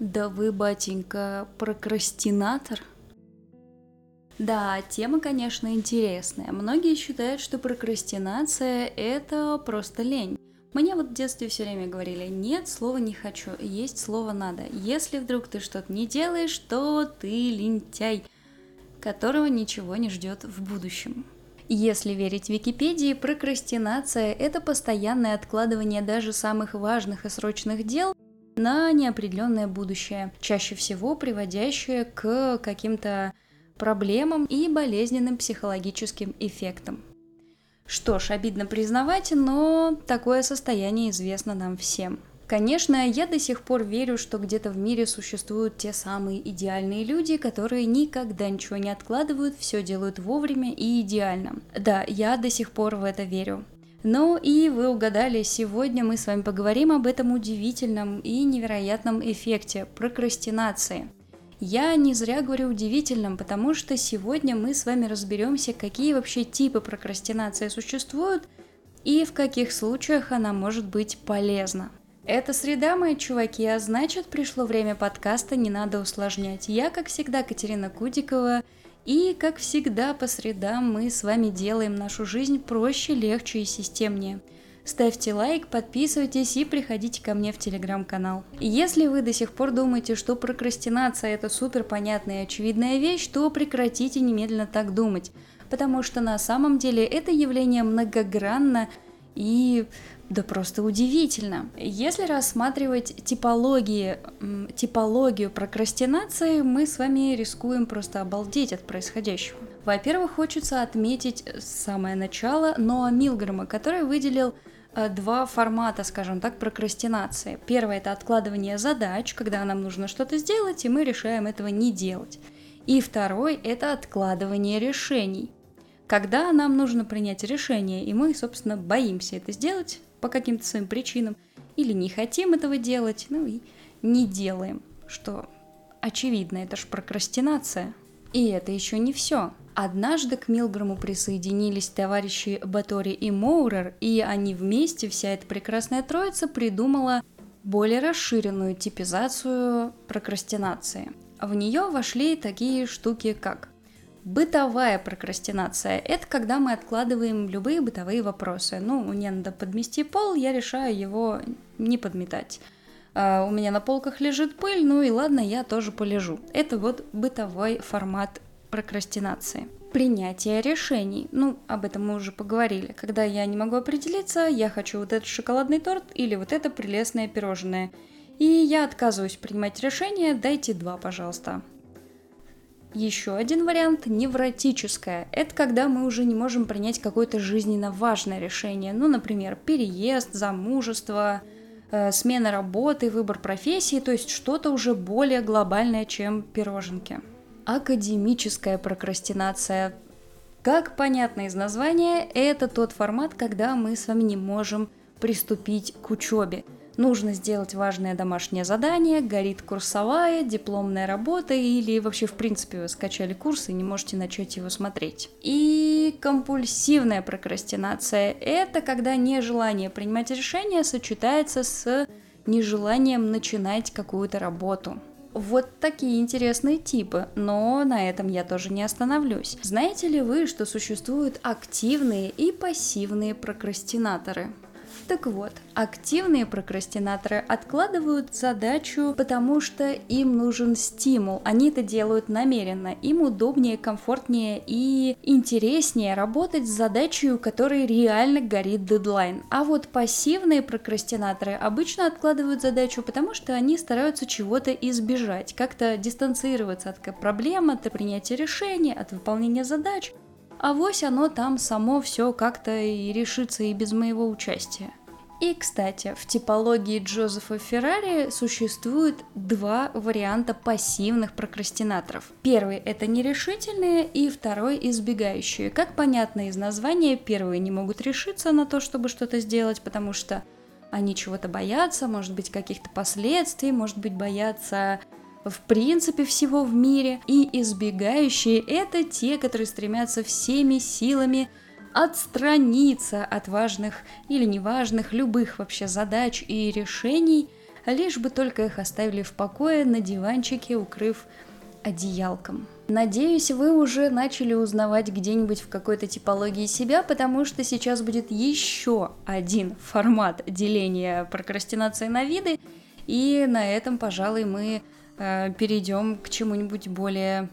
Да вы, батенька, прокрастинатор? Да, тема, конечно, интересная. Многие считают, что прокрастинация – это просто лень. Мне вот в детстве все время говорили, нет, слова не хочу, есть слово надо. Если вдруг ты что-то не делаешь, то ты лентяй, которого ничего не ждет в будущем. Если верить Википедии, прокрастинация – это постоянное откладывание даже самых важных и срочных дел на неопределенное будущее, чаще всего приводящее к каким-то проблемам и болезненным психологическим эффектам. Что ж, обидно признавать, но такое состояние известно нам всем. Конечно, я до сих пор верю, что где-то в мире существуют те самые идеальные люди, которые никогда ничего не откладывают, все делают вовремя и идеально. Да, я до сих пор в это верю. Ну и вы угадали, сегодня мы с вами поговорим об этом удивительном и невероятном эффекте прокрастинации. Я не зря говорю удивительном, потому что сегодня мы с вами разберемся, какие вообще типы прокрастинации существуют и в каких случаях она может быть полезна. Это среда, мои чуваки, а значит пришло время подкаста «Не надо усложнять». Я, как всегда, Катерина Кудикова, и, как всегда, по средам мы с вами делаем нашу жизнь проще, легче и системнее. Ставьте лайк, подписывайтесь и приходите ко мне в телеграм-канал. Если вы до сих пор думаете, что прокрастинация это супер понятная и очевидная вещь, то прекратите немедленно так думать, потому что на самом деле это явление многогранно и да просто удивительно. Если рассматривать типологии, типологию прокрастинации, мы с вами рискуем просто обалдеть от происходящего. Во-первых, хочется отметить самое начало Ноа Милгрэма, который выделил э, два формата, скажем так, прокрастинации. Первое – это откладывание задач, когда нам нужно что-то сделать, и мы решаем этого не делать. И второй – это откладывание решений, когда нам нужно принять решение, и мы, собственно, боимся это сделать, по каким-то своим причинам, или не хотим этого делать, ну и не делаем, что очевидно, это ж прокрастинация. И это еще не все. Однажды к Милграму присоединились товарищи Батори и Моурер, и они вместе, вся эта прекрасная троица, придумала более расширенную типизацию прокрастинации. В нее вошли такие штуки, как Бытовая прокрастинация – это когда мы откладываем любые бытовые вопросы. Ну, мне надо подмести пол, я решаю его не подметать. Uh, у меня на полках лежит пыль, ну и ладно, я тоже полежу. Это вот бытовой формат прокрастинации. Принятие решений. Ну, об этом мы уже поговорили. Когда я не могу определиться, я хочу вот этот шоколадный торт или вот это прелестное пирожное. И я отказываюсь принимать решение, дайте два, пожалуйста. Еще один вариант – невротическое. Это когда мы уже не можем принять какое-то жизненно важное решение. Ну, например, переезд, замужество, э, смена работы, выбор профессии, то есть что-то уже более глобальное, чем пироженки. Академическая прокрастинация. Как понятно из названия, это тот формат, когда мы с вами не можем приступить к учебе – нужно сделать важное домашнее задание, горит курсовая, дипломная работа или вообще в принципе вы скачали курс и не можете начать его смотреть. И компульсивная прокрастинация – это когда нежелание принимать решения сочетается с нежеланием начинать какую-то работу. Вот такие интересные типы, но на этом я тоже не остановлюсь. Знаете ли вы, что существуют активные и пассивные прокрастинаторы? Так вот, активные прокрастинаторы откладывают задачу, потому что им нужен стимул. Они это делают намеренно. Им удобнее, комфортнее и интереснее работать с задачей, у которой реально горит дедлайн. А вот пассивные прокрастинаторы обычно откладывают задачу, потому что они стараются чего-то избежать, как-то дистанцироваться от проблем, от принятия решений, от выполнения задач. А вось оно там само все как-то и решится и без моего участия. И, кстати, в типологии Джозефа Феррари существует два варианта пассивных прокрастинаторов. Первый – это нерешительные, и второй – избегающие. Как понятно из названия, первые не могут решиться на то, чтобы что-то сделать, потому что они чего-то боятся, может быть, каких-то последствий, может быть, боятся в принципе всего в мире. И избегающие – это те, которые стремятся всеми силами отстраниться от важных или неважных любых вообще задач и решений, лишь бы только их оставили в покое на диванчике, укрыв одеялком. Надеюсь, вы уже начали узнавать где-нибудь в какой-то типологии себя, потому что сейчас будет еще один формат деления прокрастинации на виды, и на этом, пожалуй, мы э, перейдем к чему-нибудь более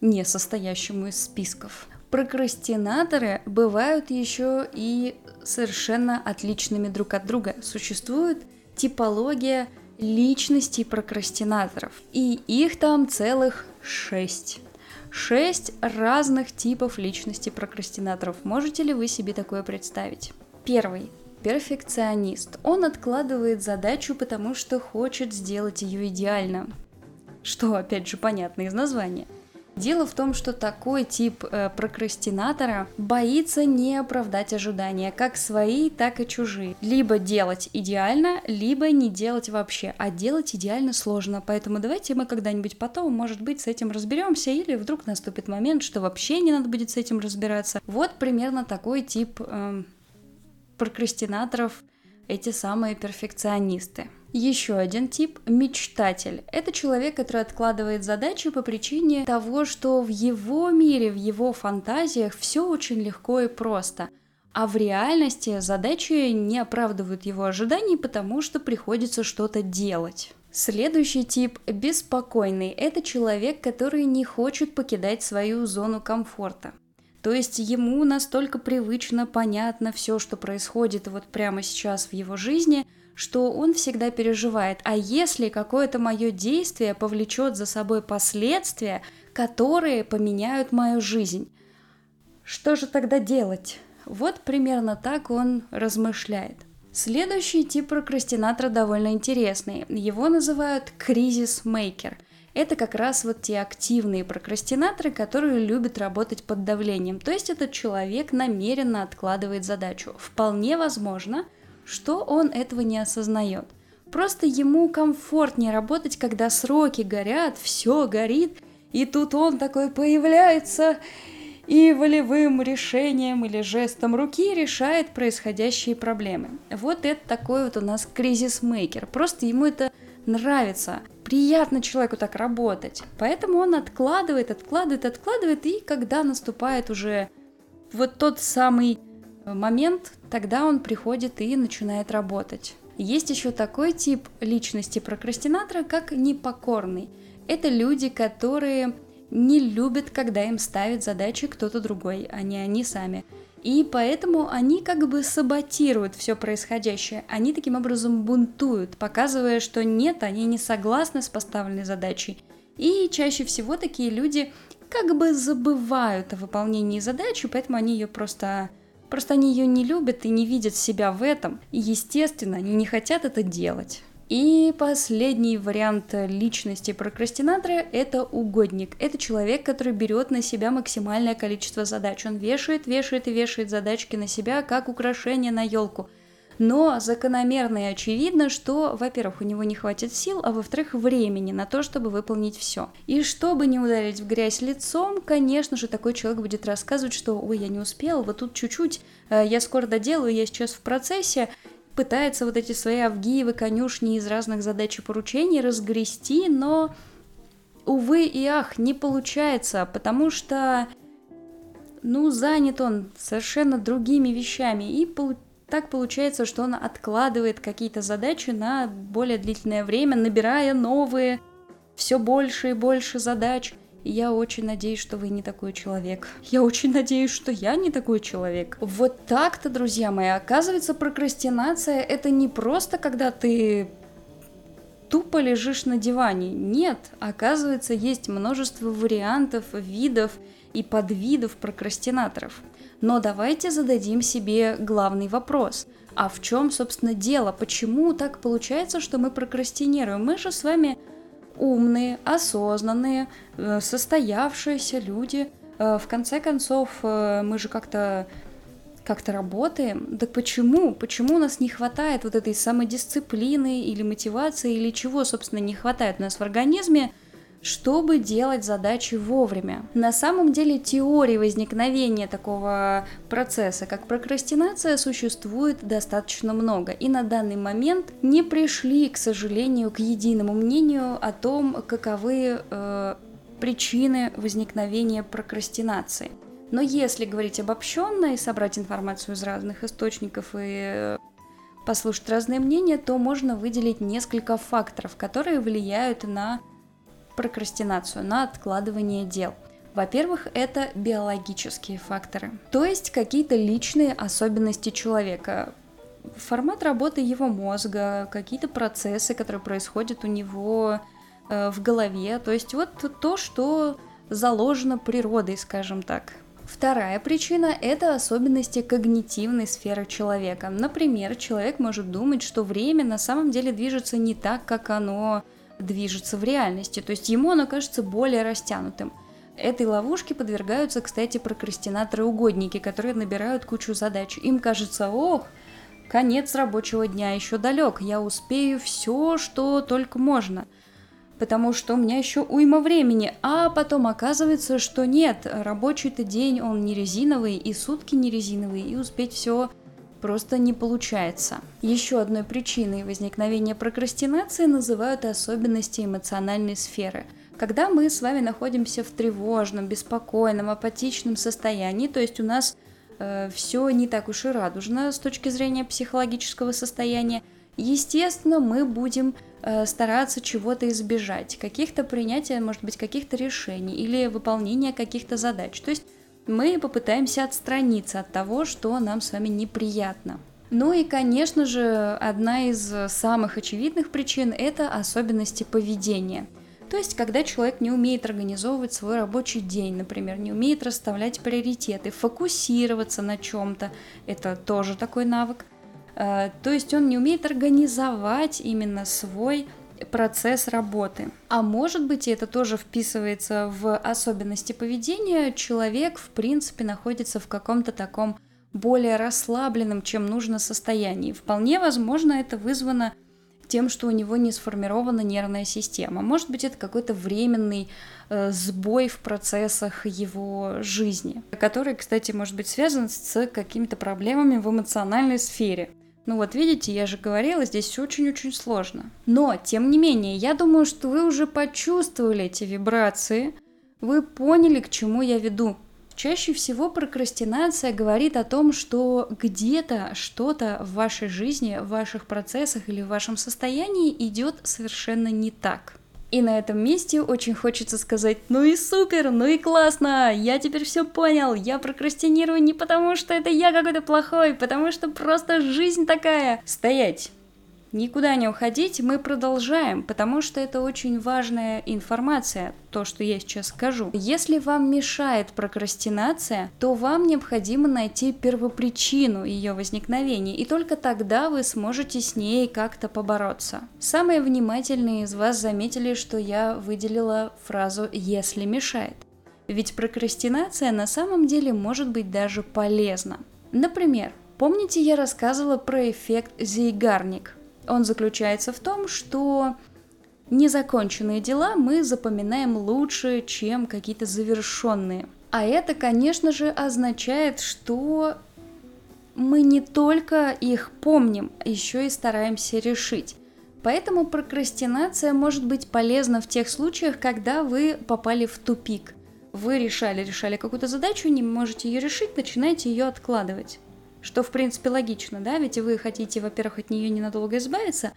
не состоящему из списков. Прокрастинаторы бывают еще и совершенно отличными друг от друга. Существует типология личностей прокрастинаторов. И их там целых шесть. Шесть разных типов личности прокрастинаторов. Можете ли вы себе такое представить? Первый. Перфекционист. Он откладывает задачу, потому что хочет сделать ее идеально. Что, опять же, понятно из названия. Дело в том, что такой тип э, прокрастинатора боится не оправдать ожидания, как свои, так и чужие. Либо делать идеально, либо не делать вообще. А делать идеально сложно, поэтому давайте мы когда-нибудь потом, может быть, с этим разберемся, или вдруг наступит момент, что вообще не надо будет с этим разбираться. Вот примерно такой тип э, прокрастинаторов, эти самые перфекционисты. Еще один тип – мечтатель. Это человек, который откладывает задачи по причине того, что в его мире, в его фантазиях все очень легко и просто. А в реальности задачи не оправдывают его ожиданий, потому что приходится что-то делать. Следующий тип – беспокойный. Это человек, который не хочет покидать свою зону комфорта. То есть ему настолько привычно, понятно все, что происходит вот прямо сейчас в его жизни – что он всегда переживает, а если какое-то мое действие повлечет за собой последствия, которые поменяют мою жизнь, что же тогда делать? Вот примерно так он размышляет. Следующий тип прокрастинатора довольно интересный. Его называют кризис-мейкер. Это как раз вот те активные прокрастинаторы, которые любят работать под давлением. То есть этот человек намеренно откладывает задачу. Вполне возможно, что он этого не осознает. Просто ему комфортнее работать, когда сроки горят, все горит, и тут он такой появляется и волевым решением или жестом руки решает происходящие проблемы. Вот это такой вот у нас кризис-мейкер. Просто ему это нравится. Приятно человеку так работать. Поэтому он откладывает, откладывает, откладывает, и когда наступает уже вот тот самый момент, тогда он приходит и начинает работать. Есть еще такой тип личности прокрастинатора, как непокорный. Это люди, которые не любят, когда им ставит задачи кто-то другой, а не они сами. И поэтому они как бы саботируют все происходящее. Они таким образом бунтуют, показывая, что нет, они не согласны с поставленной задачей. И чаще всего такие люди как бы забывают о выполнении задачи, поэтому они ее просто Просто они ее не любят и не видят себя в этом, и, естественно, они не хотят это делать. И последний вариант личности прокрастинатора – это угодник. Это человек, который берет на себя максимальное количество задач. Он вешает, вешает и вешает задачки на себя, как украшение на елку но закономерно и очевидно, что, во-первых, у него не хватит сил, а во-вторых, времени на то, чтобы выполнить все. И чтобы не ударить в грязь лицом, конечно же, такой человек будет рассказывать, что «Ой, я не успел, вот тут чуть-чуть, э, я скоро доделаю, я сейчас в процессе», пытается вот эти свои Авгиевы конюшни из разных задач и поручений разгрести, но, увы и ах, не получается, потому что, ну, занят он совершенно другими вещами, и так получается, что он откладывает какие-то задачи на более длительное время, набирая новые, все больше и больше задач. Я очень надеюсь, что вы не такой человек. Я очень надеюсь, что я не такой человек. Вот так-то, друзья мои, оказывается, прокрастинация это не просто когда ты тупо лежишь на диване. Нет, оказывается, есть множество вариантов, видов и подвидов прокрастинаторов. Но давайте зададим себе главный вопрос. А в чем, собственно, дело? Почему так получается, что мы прокрастинируем? Мы же с вами умные, осознанные, э, состоявшиеся люди. Э, в конце концов, э, мы же как-то как-то работаем. Так почему? Почему у нас не хватает вот этой самодисциплины или мотивации, или чего, собственно, не хватает у нас в организме, чтобы делать задачи вовремя. На самом деле теории возникновения такого процесса, как прокрастинация, существует достаточно много, и на данный момент не пришли, к сожалению, к единому мнению о том, каковы э, причины возникновения прокрастинации. Но если говорить обобщенно и собрать информацию из разных источников и э, послушать разные мнения, то можно выделить несколько факторов, которые влияют на прокрастинацию, на откладывание дел. Во-первых, это биологические факторы, то есть какие-то личные особенности человека, формат работы его мозга, какие-то процессы, которые происходят у него э, в голове, то есть вот то, что заложено природой, скажем так. Вторая причина – это особенности когнитивной сферы человека. Например, человек может думать, что время на самом деле движется не так, как оно движется в реальности, то есть ему оно кажется более растянутым. Этой ловушке подвергаются, кстати, прокрастинаторы-угодники, которые набирают кучу задач. Им кажется, ох, конец рабочего дня еще далек, я успею все, что только можно, потому что у меня еще уйма времени. А потом оказывается, что нет, рабочий-то день, он не резиновый, и сутки не резиновые, и успеть все просто не получается. Еще одной причиной возникновения прокрастинации называют особенности эмоциональной сферы. Когда мы с вами находимся в тревожном, беспокойном, апатичном состоянии, то есть у нас э, все не так уж и радужно с точки зрения психологического состояния, естественно, мы будем э, стараться чего-то избежать, каких-то принятия, может быть, каких-то решений или выполнения каких-то задач. То есть мы попытаемся отстраниться от того, что нам с вами неприятно. Ну и, конечно же, одна из самых очевидных причин – это особенности поведения. То есть, когда человек не умеет организовывать свой рабочий день, например, не умеет расставлять приоритеты, фокусироваться на чем-то, это тоже такой навык. Э, то есть он не умеет организовать именно свой процесс работы. А может быть, и это тоже вписывается в особенности поведения, человек, в принципе, находится в каком-то таком более расслабленном, чем нужно состоянии. Вполне возможно, это вызвано тем, что у него не сформирована нервная система. Может быть, это какой-то временный э, сбой в процессах его жизни, который, кстати, может быть связан с какими-то проблемами в эмоциональной сфере. Ну вот видите, я же говорила, здесь очень-очень сложно. Но, тем не менее, я думаю, что вы уже почувствовали эти вибрации, вы поняли, к чему я веду. Чаще всего прокрастинация говорит о том, что где-то что-то в вашей жизни, в ваших процессах или в вашем состоянии идет совершенно не так. И на этом месте очень хочется сказать, ну и супер, ну и классно, я теперь все понял, я прокрастинирую не потому, что это я какой-то плохой, потому что просто жизнь такая. Стоять. Никуда не уходить, мы продолжаем, потому что это очень важная информация, то, что я сейчас скажу. Если вам мешает прокрастинация, то вам необходимо найти первопричину ее возникновения, и только тогда вы сможете с ней как-то побороться. Самые внимательные из вас заметили, что я выделила фразу «если мешает». Ведь прокрастинация на самом деле может быть даже полезна. Например, помните я рассказывала про эффект Зейгарник? Он заключается в том, что незаконченные дела мы запоминаем лучше, чем какие-то завершенные. А это, конечно же, означает, что мы не только их помним, еще и стараемся решить. Поэтому прокрастинация может быть полезна в тех случаях, когда вы попали в тупик. Вы решали, решали какую-то задачу, не можете ее решить, начинаете ее откладывать. Что, в принципе, логично, да, ведь вы хотите, во-первых, от нее ненадолго избавиться,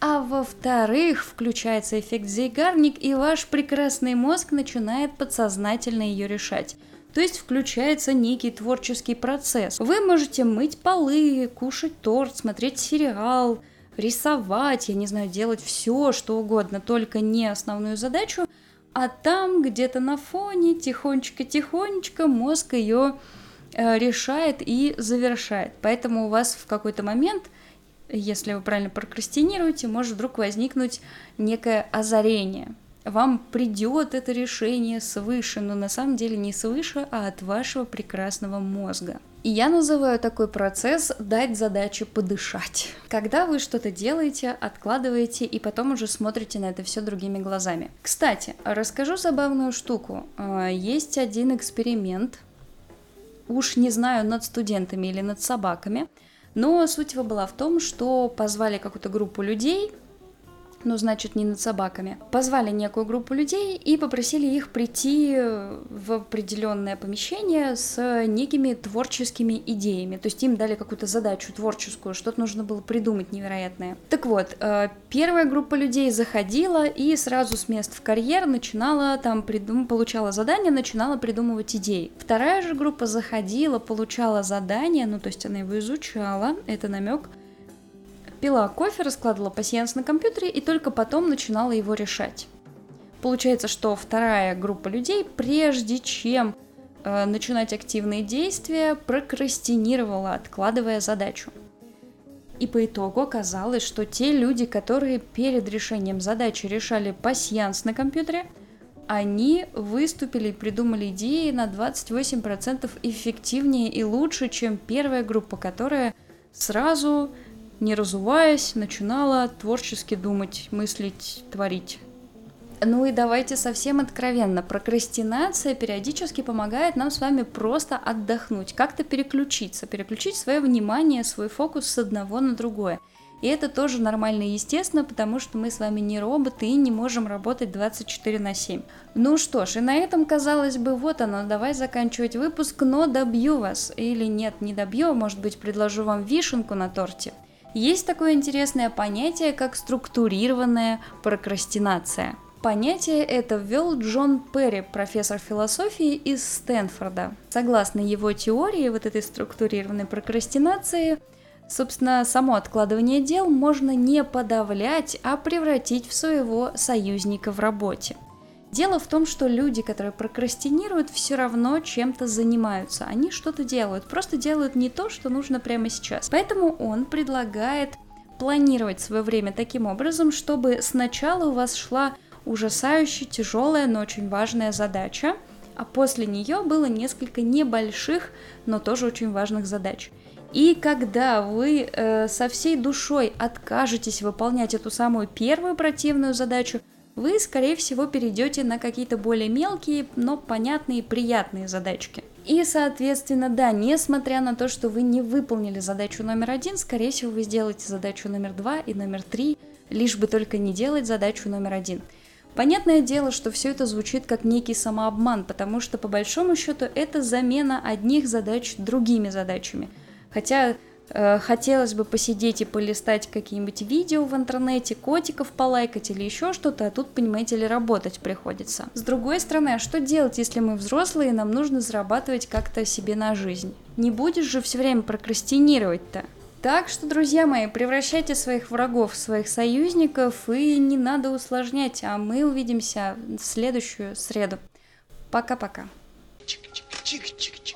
а во-вторых, включается эффект Зейгарник, и ваш прекрасный мозг начинает подсознательно ее решать. То есть включается некий творческий процесс. Вы можете мыть полы, кушать торт, смотреть сериал, рисовать, я не знаю, делать все, что угодно, только не основную задачу, а там где-то на фоне тихонечко-тихонечко мозг ее решает и завершает. Поэтому у вас в какой-то момент, если вы правильно прокрастинируете, может вдруг возникнуть некое озарение. Вам придет это решение свыше, но на самом деле не свыше, а от вашего прекрасного мозга. И я называю такой процесс «дать задачу подышать». Когда вы что-то делаете, откладываете и потом уже смотрите на это все другими глазами. Кстати, расскажу забавную штуку. А, есть один эксперимент, уж не знаю, над студентами или над собаками, но суть его была в том, что позвали какую-то группу людей, ну, значит, не над собаками, позвали некую группу людей и попросили их прийти в определенное помещение с некими творческими идеями. То есть им дали какую-то задачу творческую, что-то нужно было придумать невероятное. Так вот, э, первая группа людей заходила и сразу с мест в карьер начинала там придум... получала задание, начинала придумывать идеи. Вторая же группа заходила, получала задание, ну, то есть она его изучала, это намек, пила кофе, раскладывала пассианс на компьютере и только потом начинала его решать. Получается, что вторая группа людей, прежде чем э, начинать активные действия, прокрастинировала, откладывая задачу. И по итогу оказалось, что те люди, которые перед решением задачи решали пассианс на компьютере, они выступили и придумали идеи на 28% эффективнее и лучше, чем первая группа, которая сразу не разуваясь, начинала творчески думать, мыслить, творить. Ну и давайте совсем откровенно. Прокрастинация периодически помогает нам с вами просто отдохнуть, как-то переключиться, переключить свое внимание, свой фокус с одного на другое. И это тоже нормально и естественно, потому что мы с вами не роботы и не можем работать 24 на 7. Ну что ж, и на этом, казалось бы, вот оно, давай заканчивать выпуск, но добью вас. Или нет, не добью, а может быть предложу вам вишенку на торте – есть такое интересное понятие, как структурированная прокрастинация. Понятие это ввел Джон Перри, профессор философии из Стэнфорда. Согласно его теории вот этой структурированной прокрастинации, собственно, само откладывание дел можно не подавлять, а превратить в своего союзника в работе. Дело в том, что люди, которые прокрастинируют, все равно чем-то занимаются. Они что-то делают, просто делают не то, что нужно прямо сейчас. Поэтому он предлагает планировать свое время таким образом, чтобы сначала у вас шла ужасающе тяжелая, но очень важная задача, а после нее было несколько небольших, но тоже очень важных задач. И когда вы э, со всей душой откажетесь выполнять эту самую первую противную задачу, вы, скорее всего, перейдете на какие-то более мелкие, но понятные, приятные задачки. И, соответственно, да, несмотря на то, что вы не выполнили задачу номер один, скорее всего, вы сделаете задачу номер два и номер три, лишь бы только не делать задачу номер один. Понятное дело, что все это звучит как некий самообман, потому что по большому счету это замена одних задач другими задачами. Хотя хотелось бы посидеть и полистать какие-нибудь видео в интернете, котиков полайкать или еще что-то, а тут, понимаете ли, работать приходится. С другой стороны, а что делать, если мы взрослые и нам нужно зарабатывать как-то себе на жизнь? Не будешь же все время прокрастинировать-то? Так что, друзья мои, превращайте своих врагов в своих союзников и не надо усложнять, а мы увидимся в следующую среду. Пока-пока. Чик-чик-чик-чик.